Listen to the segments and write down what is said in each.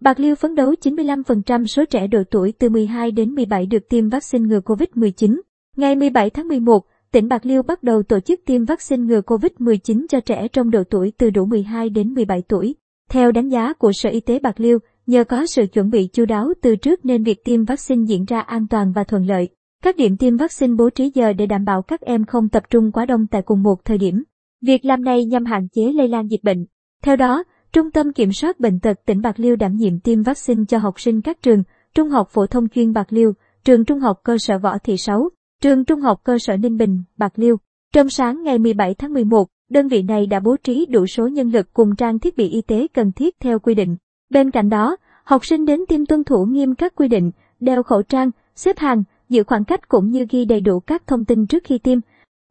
Bạc Liêu phấn đấu 95% số trẻ độ tuổi từ 12 đến 17 được tiêm vaccine ngừa COVID-19. Ngày 17 tháng 11, tỉnh Bạc Liêu bắt đầu tổ chức tiêm vaccine ngừa COVID-19 cho trẻ trong độ tuổi từ đủ 12 đến 17 tuổi. Theo đánh giá của Sở Y tế Bạc Liêu, nhờ có sự chuẩn bị chu đáo từ trước nên việc tiêm vaccine diễn ra an toàn và thuận lợi. Các điểm tiêm vaccine bố trí giờ để đảm bảo các em không tập trung quá đông tại cùng một thời điểm. Việc làm này nhằm hạn chế lây lan dịch bệnh. Theo đó, Trung tâm Kiểm soát Bệnh tật tỉnh Bạc Liêu đảm nhiệm tiêm vaccine cho học sinh các trường, Trung học phổ thông chuyên Bạc Liêu, trường Trung học cơ sở Võ Thị Sáu, trường Trung học cơ sở Ninh Bình, Bạc Liêu. Trong sáng ngày 17 tháng 11, đơn vị này đã bố trí đủ số nhân lực cùng trang thiết bị y tế cần thiết theo quy định. Bên cạnh đó, học sinh đến tiêm tuân thủ nghiêm các quy định, đeo khẩu trang, xếp hàng, giữ khoảng cách cũng như ghi đầy đủ các thông tin trước khi tiêm.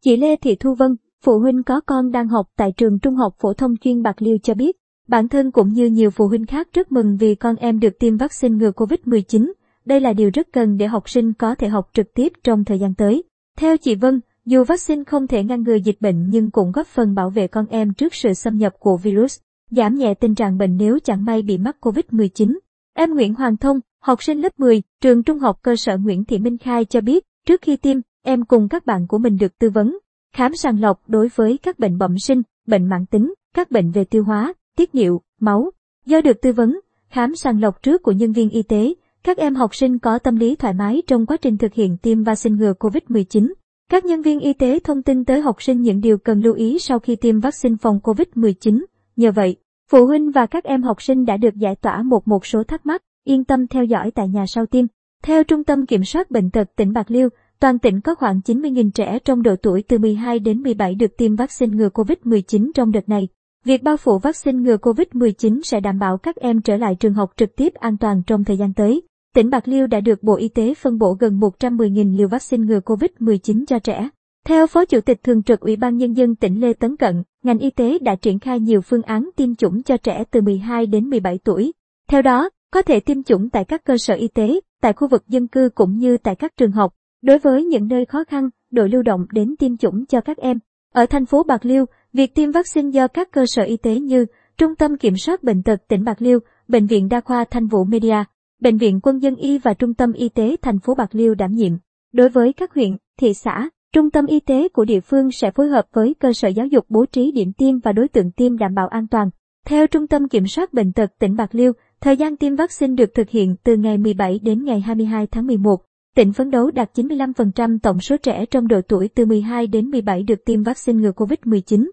Chị Lê Thị Thu Vân, phụ huynh có con đang học tại trường Trung học phổ thông chuyên Bạc Liêu cho biết, bản thân cũng như nhiều phụ huynh khác rất mừng vì con em được tiêm vaccine ngừa COVID-19. Đây là điều rất cần để học sinh có thể học trực tiếp trong thời gian tới. Theo chị Vân, dù vaccine không thể ngăn ngừa dịch bệnh nhưng cũng góp phần bảo vệ con em trước sự xâm nhập của virus, giảm nhẹ tình trạng bệnh nếu chẳng may bị mắc COVID-19. Em Nguyễn Hoàng Thông, học sinh lớp 10, trường trung học cơ sở Nguyễn Thị Minh Khai cho biết, trước khi tiêm, em cùng các bạn của mình được tư vấn, khám sàng lọc đối với các bệnh bẩm sinh, bệnh mãn tính, các bệnh về tiêu hóa, tiết niệu, máu. Do được tư vấn, khám sàng lọc trước của nhân viên y tế, các em học sinh có tâm lý thoải mái trong quá trình thực hiện tiêm vaccine ngừa COVID-19. Các nhân viên y tế thông tin tới học sinh những điều cần lưu ý sau khi tiêm vaccine phòng COVID-19. Nhờ vậy, phụ huynh và các em học sinh đã được giải tỏa một một số thắc mắc, yên tâm theo dõi tại nhà sau tiêm. Theo Trung tâm Kiểm soát Bệnh tật tỉnh Bạc Liêu, toàn tỉnh có khoảng 90.000 trẻ trong độ tuổi từ 12 đến 17 được tiêm vaccine ngừa COVID-19 trong đợt này. Việc bao phủ vaccine ngừa COVID-19 sẽ đảm bảo các em trở lại trường học trực tiếp an toàn trong thời gian tới. Tỉnh Bạc Liêu đã được Bộ Y tế phân bổ gần 110.000 liều vaccine ngừa COVID-19 cho trẻ. Theo Phó Chủ tịch Thường trực Ủy ban Nhân dân tỉnh Lê Tấn Cận, ngành y tế đã triển khai nhiều phương án tiêm chủng cho trẻ từ 12 đến 17 tuổi. Theo đó, có thể tiêm chủng tại các cơ sở y tế, tại khu vực dân cư cũng như tại các trường học. Đối với những nơi khó khăn, đội lưu động đến tiêm chủng cho các em. Ở thành phố Bạc Liêu, việc tiêm vaccine do các cơ sở y tế như Trung tâm Kiểm soát Bệnh tật tỉnh Bạc Liêu, Bệnh viện Đa khoa Thanh Vũ Media, Bệnh viện Quân dân y và Trung tâm Y tế thành phố Bạc Liêu đảm nhiệm. Đối với các huyện, thị xã, trung tâm y tế của địa phương sẽ phối hợp với cơ sở giáo dục bố trí điểm tiêm và đối tượng tiêm đảm bảo an toàn. Theo Trung tâm Kiểm soát Bệnh tật tỉnh Bạc Liêu, thời gian tiêm vaccine được thực hiện từ ngày 17 đến ngày 22 tháng 11. Tỉnh phấn đấu đạt 95% tổng số trẻ trong độ tuổi từ 12 đến 17 được tiêm vaccine ngừa COVID-19.